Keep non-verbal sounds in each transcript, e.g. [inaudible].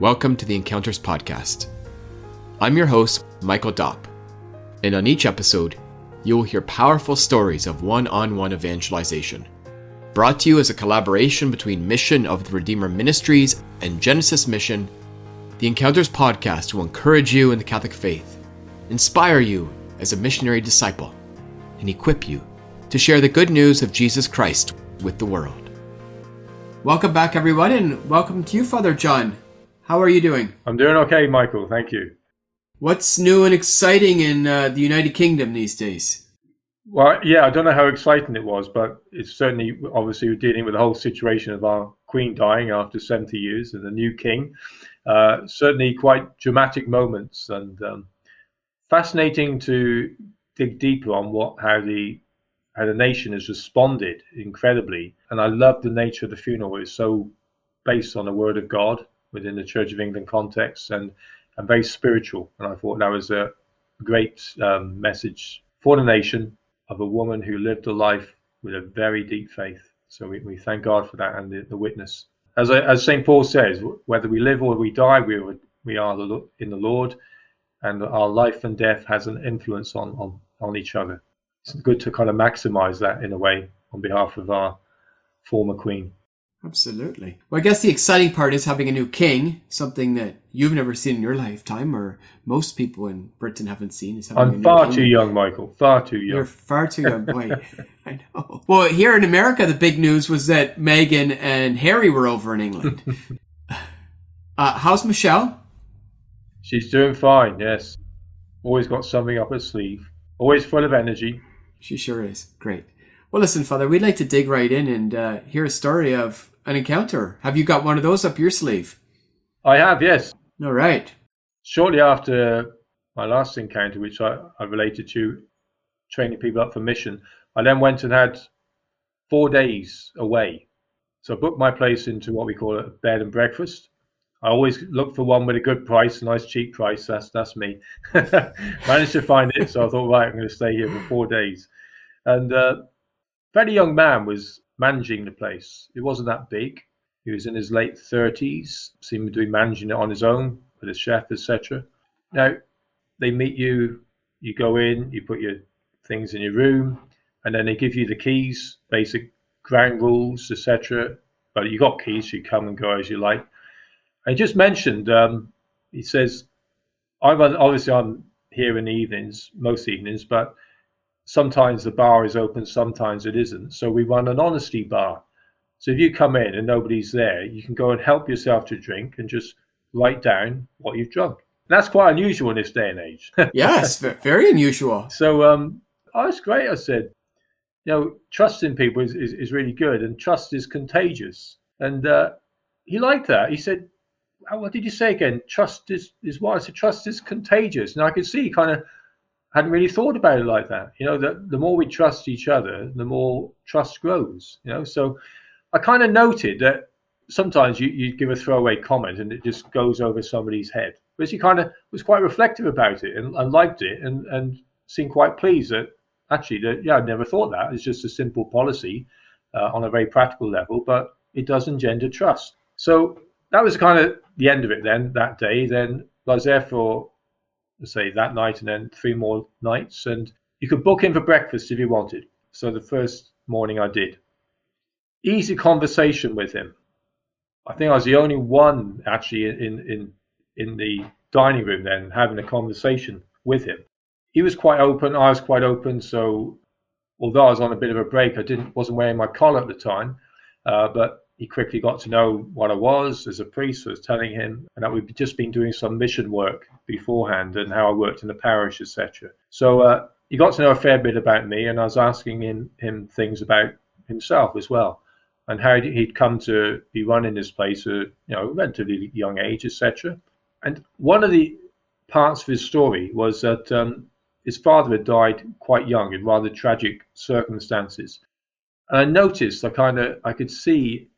Welcome to the Encounters Podcast. I'm your host, Michael Dopp, and on each episode, you will hear powerful stories of one on one evangelization. Brought to you as a collaboration between Mission of the Redeemer Ministries and Genesis Mission, the Encounters Podcast will encourage you in the Catholic faith, inspire you as a missionary disciple, and equip you to share the good news of Jesus Christ with the world. Welcome back, everyone, and welcome to you, Father Jon. How are you doing? I'm doing okay, Michael. Thank you. What's new and exciting in uh, the United Kingdom these days? Well, yeah, I don't know how exciting it was, but it's certainly obviously we're dealing with the whole situation of our Queen dying after 70 years and the new King. Uh, certainly quite dramatic moments and um, fascinating to dig deeper on what how the how the nation has responded incredibly. And I love the nature of the funeral. It's so based on the Word of God within the Church of England context and, and very spiritual. And I thought that was a great um, message for the nation of a woman who lived a life with a very deep faith. So we, we thank God for that and the, the witness. As, I, as St. Paul says, whether we live or we die, we, we are in the Lord, and our life and death has an influence on, on, on each other it's good to kind of maximize that in a way on behalf of our former queen. Absolutely. Well, I guess the exciting part is having a new king, something that you've never seen in your lifetime, or most people in Britain haven't seen. Is I'm far too young, Michael. Far too young. You're far too young. Boy, [laughs] I know. Well, here in America, the big news was that Meghan and Harry were over in England. [laughs] uh, how's Michelle? She's doing fine. Yes, always got something up her sleeve. Always full of energy. She sure is. Great. Well, listen, Father, we'd like to dig right in and uh, hear a story of an encounter. Have you got one of those up your sleeve? I have, yes. All right. Shortly after my last encounter, which I, I related to training people up for mission, I then went and had four days away. So I booked my place into what we call a bed and breakfast. I always look for one with a good price, a nice cheap price. That's that's me. [laughs] Managed to find it, so I thought, right, I'm going to stay here for four days. And uh, very young man was managing the place. It wasn't that big. He was in his late thirties, seemed to be managing it on his own with a chef, etc. Now, they meet you. You go in, you put your things in your room, and then they give you the keys, basic ground rules, etc. But you got keys, you come and go as you like I just mentioned, um, he says, I run, obviously I'm here in the evenings, most evenings, but sometimes the bar is open, sometimes it isn't. So we run an honesty bar. So if you come in and nobody's there, you can go and help yourself to drink and just write down what you've drunk. And that's quite unusual in this day and age. [laughs] yes, very unusual. So um, oh, that's great. I said, you know, trust in people is, is, is really good and trust is contagious. And uh, he liked that. He said, what did you say again? Trust is is what? I said trust is contagious. And I could see kind of hadn't really thought about it like that. You know, that the more we trust each other, the more trust grows. You know, so I kind of noted that sometimes you, you give a throwaway comment and it just goes over somebody's head. But she kind of was quite reflective about it and, and liked it and, and seemed quite pleased that actually that yeah, I'd never thought that. It's just a simple policy uh, on a very practical level, but it does engender trust. So that was kind of the end of it then that day. Then I was there for, say, that night and then three more nights. And you could book in for breakfast if you wanted. So the first morning I did. Easy conversation with him. I think I was the only one actually in, in, in the dining room then having a conversation with him. He was quite open. I was quite open. So although I was on a bit of a break, I didn't wasn't wearing my collar at the time. Uh, but he quickly got to know what I was as a priest. Was telling him, and that we'd just been doing some mission work beforehand and how I worked in the parish, etc. So uh, he got to know a fair bit about me, and I was asking him, him things about himself as well, and how he'd come to be running this place at you know relatively young age, etc. And one of the parts of his story was that um, his father had died quite young in rather tragic circumstances. And I noticed, I kind of, I could see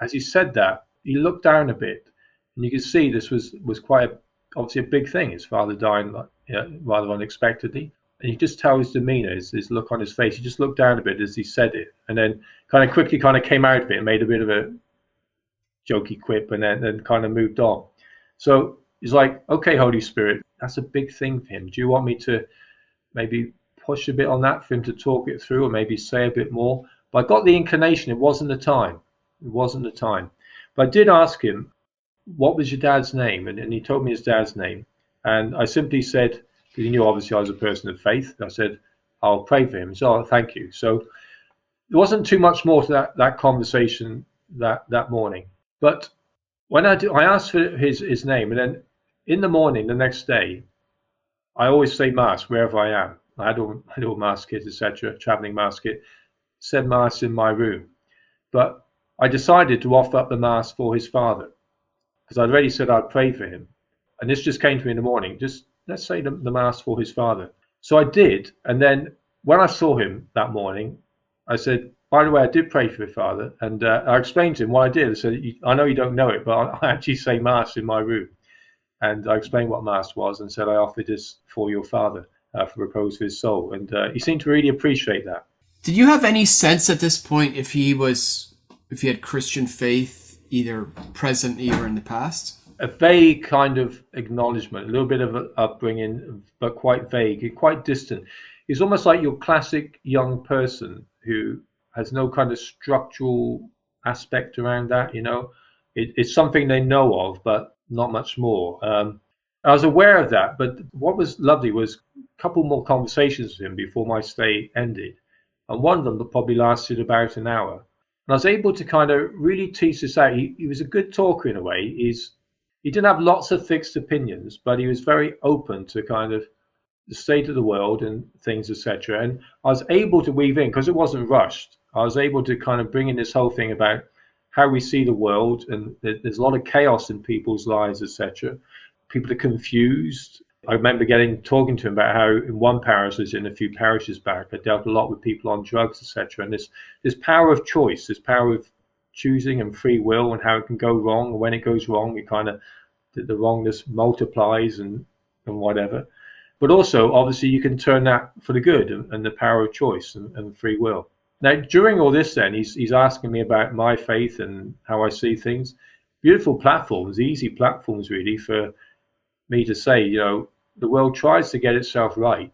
as he said that, he looked down a bit, and you could see this was was quite a, obviously a big thing. His father dying you know, rather unexpectedly, and you just tell his demeanor, his, his look on his face. He just looked down a bit as he said it, and then kind of quickly kind of came out of it and made a bit of a jokey quip, and then, then kind of moved on. So he's like, okay, Holy Spirit, that's a big thing for him. Do you want me to maybe push a bit on that for him to talk it through or maybe say a bit more? But I got the inclination, it wasn't the time. It wasn't the time. But I did ask him, what was your dad's name? And, and he told me his dad's name. And I simply said, because he knew obviously I was a person of faith, I said, I'll pray for him. So oh, thank you. So there wasn't too much more to that, that conversation that, that morning. But when I, do, I asked for his, his name, and then in the morning, the next day, I always say Mass wherever I am. I had all, I had Mass kit, etc., traveling Mass kit, said Mass in my room. But I decided to offer up the Mass for his father because I'd already said I'd pray for him. And this just came to me in the morning. Just let's say the, the Mass for his father. So I did. And then when I saw him that morning, I said, by the way, I did pray for your father. And uh, I explained to him what I did. I said, I know you don't know it, but [laughs] I actually say Mass in my room. And I explained what Mass was and said, I offered this for your father uh, for repose for his soul. And uh, he seemed to really appreciate that. Did you have any sense at this point if he was, if you had Christian faith, either presently or in the past? a vague kind of acknowledgement, a little bit of an upbringing, but quite vague, quite distant. It's almost like your classic young person who has no kind of structural aspect around that. You know, it, it's something they know of, but not much more. Um, I was aware of that, but what was lovely was a couple more conversations with him before my stay ended, and one of them probably lasted about an hour. And I was able to kind of really tease this out. He, he was a good talker in a way. He's he didn't have lots of fixed opinions, but he was very open to kind of the state of the world and things, etc. And I was able to weave in because it wasn't rushed. I was able to kind of bring in this whole thing about how we see the world, and there's a lot of chaos in people's lives, etc. People are confused. I remember getting talking to him about how in one parish, as in a few parishes back, I dealt a lot with people on drugs, etc. And this this power of choice, this power of choosing and free will and how it can go wrong. And when it goes wrong, it kind of the, the wrongness multiplies and and whatever. But also, obviously, you can turn that for the good and, and the power of choice and, and, free will. Now, during all this, then he's he's asking me about my faith and how I see things. Beautiful platforms, easy platforms, really, for me to say, you know, the world tries to get itself right,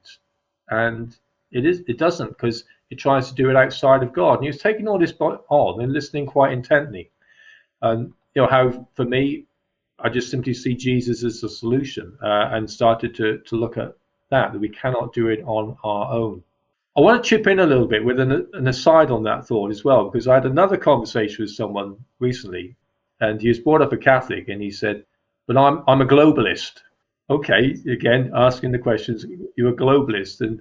and it is it doesn't because it tries to do it outside of God. And he was taking all this on and listening quite intently. And, you know, how for me, I just simply see Jesus as the solution uh, and started to, to look at that, that we cannot do it on our own. I want to chip in a little bit with an, an aside on that thought as well, because I had another conversation with someone recently, and he was brought up a Catholic, and he said, But I'm, I'm a globalist. Okay, again, asking the questions, you're a globalist. And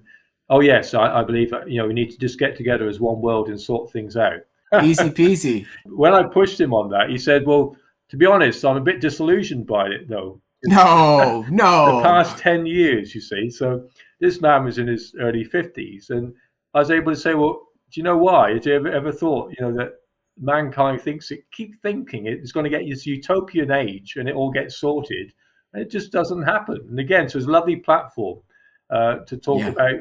Oh yes, I, I believe you know we need to just get together as one world and sort things out. [laughs] Easy peasy. when I pushed him on that, he said, "Well, to be honest, I'm a bit disillusioned by it, though." No, [laughs] no. the past ten years, you see. So this man was in his early fifties, and I was able to say, "Well, do you know why? Have you ever ever thought, you know, that mankind thinks it keep thinking it's going to get this utopian age and it all gets sorted, it just doesn't happen." And again, so it's a lovely platform uh, to talk yeah. about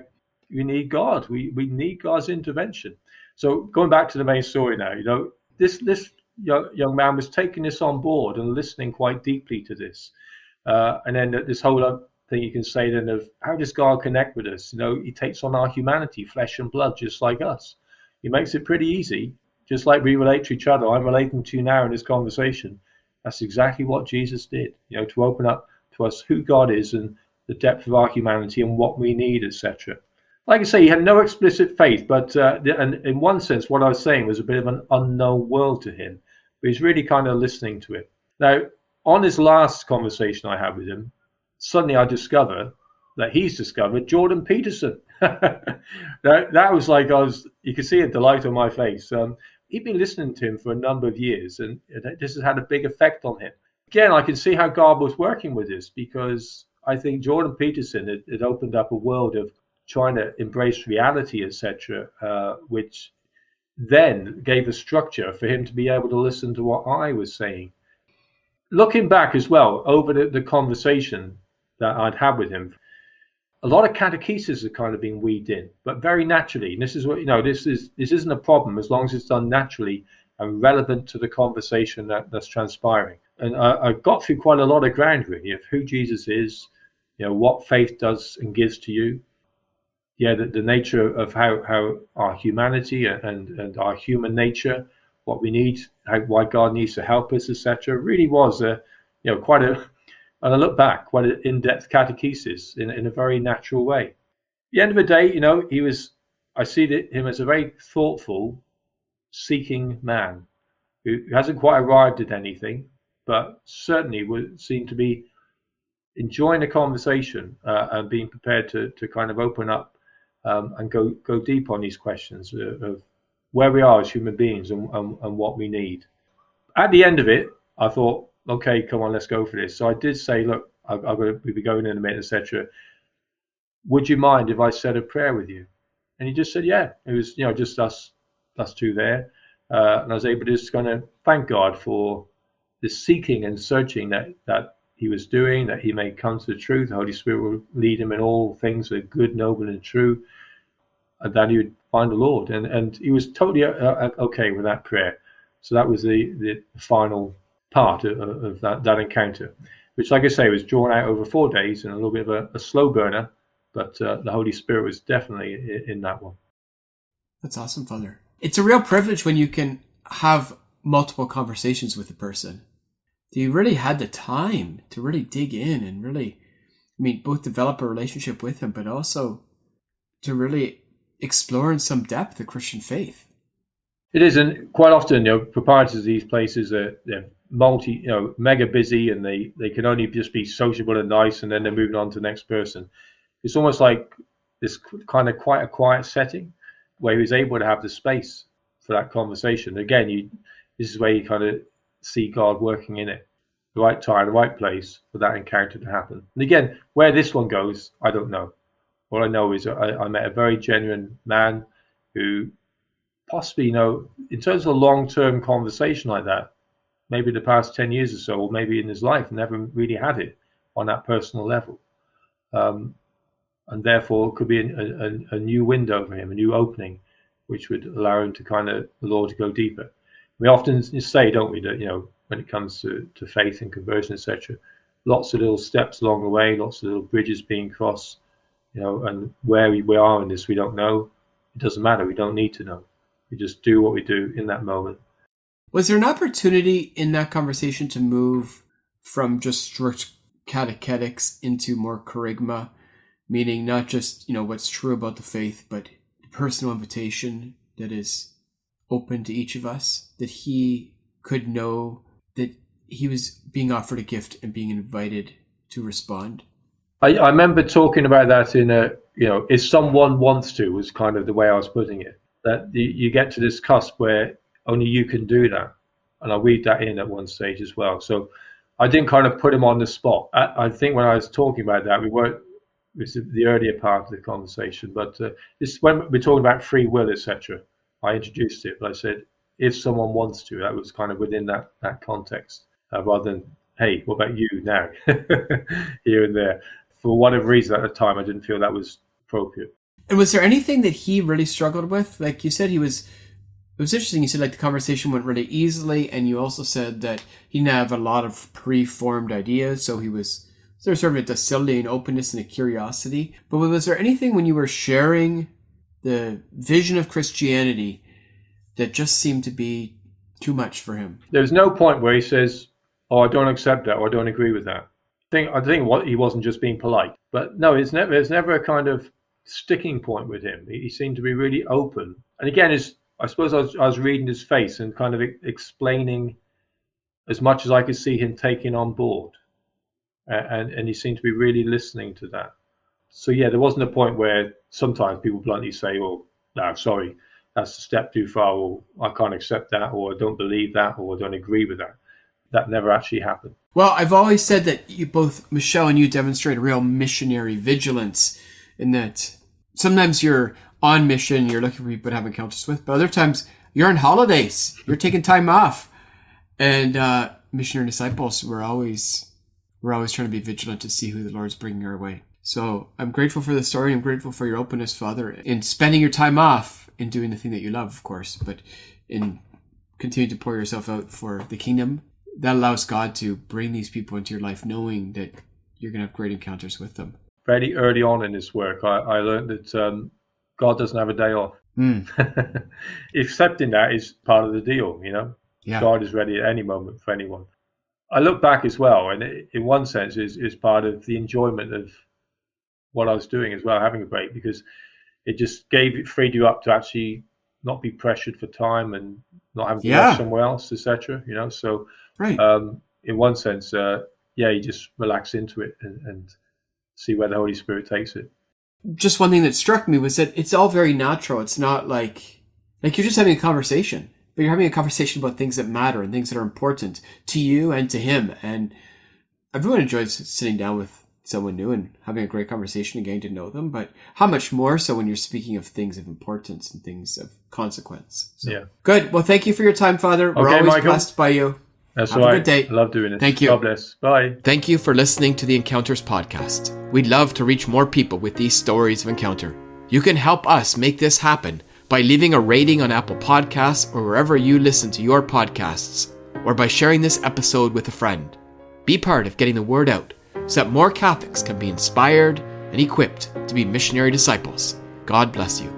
we need God. We we need God's intervention. So going back to the main story now, you know, this this young, young man was taking this on board and listening quite deeply to this, uh, and then this whole thing you can say then of how does God connect with us? You know, He takes on our humanity, flesh and blood, just like us. He makes it pretty easy, just like we relate to each other. I'm relating to you now in this conversation. That's exactly what Jesus did. You know, to open up to us who God is and the depth of our humanity and what we need, etc like I say, he had no explicit faith, but uh, and in one sense, what I was saying was a bit of an unknown world to him. But he's really kind of listening to it. Now, on his last conversation I had with him, suddenly I discover that he's discovered Jordan Peterson. [laughs] that, that was like I was, you could see a delight on my face. Um, he'd been listening to him for a number of years, and this has had a big effect on him. Again, I can see how God was working with this because I think Jordan Peterson had, had opened up a world of trying to embrace reality, etc., uh, which then gave a structure for him to be able to listen to what I was saying. Looking back as well over the, the conversation that I'd had with him, a lot of catechesis have kind of been weaved in, but very naturally. And this is what you know. This is this isn't a problem as long as it's done naturally and relevant to the conversation that, that's transpiring. And I, I got through quite a lot of ground really of who Jesus is, you know, what faith does and gives to you. Yeah, the, the nature of how, how our humanity and, and our human nature, what we need, how, why God needs to help us, etc. Really was a, you know, quite a, and I look back, quite an in-depth catechesis in, in a very natural way. At the end of the day, you know, he was, I see him as a very thoughtful, seeking man who hasn't quite arrived at anything, but certainly would seem to be enjoying the conversation uh, and being prepared to, to kind of open up um, and go, go deep on these questions of, of where we are as human beings and, and, and what we need. At the end of it, I thought, okay, come on, let's go for this. So I did say, look, I'm, I'm going to be going in a minute, etc. Would you mind if I said a prayer with you? And he just said, yeah. It was, you know, just us, us two there, uh, and I was able to just kind of thank God for the seeking and searching that that he was doing, that he may come to the truth. The Holy Spirit will lead him in all things that are good, noble, and true, and that he would find the Lord. And and he was totally uh, uh okay with that prayer. So that was the the final part of, of that, that encounter, which, like I say, was drawn out over four days and a little bit of a, a slow burner, but uh, the Holy Spirit was definitely in, in that one. That's awesome, Father. It's a real privilege when you can have multiple conversations with a person. You really had the time to really dig in and really, I mean, both develop a relationship with him, but also to really explore in some depth the Christian faith. It is, and quite often, you know, proprietors of these places are they're multi, you know, mega busy, and they they can only just be sociable and nice, and then they're moving on to the next person. It's almost like this kind of quite a quiet setting where he was able to have the space for that conversation. Again, you this is where you kind of see God working in it, the right time, the right place for that encounter to happen. And again, where this one goes, I don't know. All I know is I, I met a very genuine man who possibly, you know, in terms of a long-term conversation like that, maybe the past 10 years or so, or maybe in his life, never really had it on that personal level. Um, and therefore, it could be a, a, a, new window for him, a new opening, which would allow him to kind of, the to go deeper. We often say, don't we, that, you know, when it comes to, to faith and conversion, etc., lots of little steps along the way, lots of little bridges being crossed, you know, and where we, we are in this, we don't know. It doesn't matter. We don't need to know. We just do what we do in that moment was there an opportunity in that conversation to move from just strict catechetics into more kerygma, meaning not just you know what's true about the faith, but the personal invitation that is open to each of us, that he could know that he was being offered a gift and being invited to respond? I, I remember talking about that in a, you know, if someone wants to, was kind of the way I was putting it. That you get to this cusp where only you can do that. And I read that in at one stage as well. So I didn't kind of put him on the spot. I, I think when I was talking about that, we weren't, this is the earlier part of the conversation, but uh, when we're talking about free will, etc. I introduced it, but I said if someone wants to, that was kind of within that that context, uh, rather than hey, what about you now, [laughs] here and there. For whatever reason at the time, I didn't feel that was appropriate. And was there anything that he really struggled with? Like you said, he was it was interesting. You said like the conversation went really easily, and you also said that he didn't have a lot of pre-formed ideas, so he was there was sort of a docility and openness and a curiosity. But was there anything when you were sharing the vision of Christianity that just seemed to be too much for him? There's no point where he says, "Oh, I don't accept that," or "I don't agree with that." I think I think what he wasn't just being polite, but no, it's never there's never a kind of sticking point with him. He, he seemed to be really open, and again, it's I suppose I was, I was reading his face and kind of explaining as much as I could see him taking on board. and, and he seemed to be really listening to that. So, yeah, there wasn't a point where sometimes people bluntly say, oh, no, sorry, that's a step too far, or I can't accept that, or I don't believe that, or I don't agree with that. That never actually happened. Well, I've always said that you both, Michelle and you, demonstrate a real missionary vigilance in that sometimes you're on mission, you're looking for people to have encounters with, but other times you're on holidays, you're taking time off. And uh, missionary disciples, we're always we're always trying to be vigilant to see who the Lord's bringing our way. So I'm grateful for the story. I'm grateful for your openness, Father, in spending your time off in doing the thing that you love, of course, but in continuing to pour yourself out for the kingdom. That allows God to bring these people into your life, knowing that you're going to have great encounters with them. Very early on in this work, I, I learned that um, God doesn't have a day off. Mm. [laughs] Accepting that is part of the deal, you know. Yeah. God is ready at any moment for anyone. I look back as well, and it, in one sense, is is part of the enjoyment of what I was doing as well, having a break, because it just gave it freed you up to actually not be pressured for time and not having to Yeah. rush somewhere else, etc. You know, so Right. um, in one sense, uh, yeah, you just relax into it and, and see where the Holy Spirit takes it. Just one thing that struck me was that it's all very natural. It's not like like you're just having a conversation, but you're having a conversation about things that matter and things that are important to you and to him. And everyone enjoys sitting down with someone new and having a great conversation and getting to know them. But how much more so when you're speaking of things of importance and things of consequence? So, Yeah. Good. Well, thank you for your time, Father. We're Okay, always Michael. blessed by you. That's Have all a good day. I love doing it. Thank you. God bless. Bye. Thank you for listening to the Encounters podcast. We'd love to reach more people with these stories of encounter. You can help us make this happen by leaving a rating on Apple Podcasts or wherever you listen to your podcasts, or by sharing this episode with a friend. Be part of getting the word out so that more Catholics can be inspired and equipped to be missionary disciples. God bless you.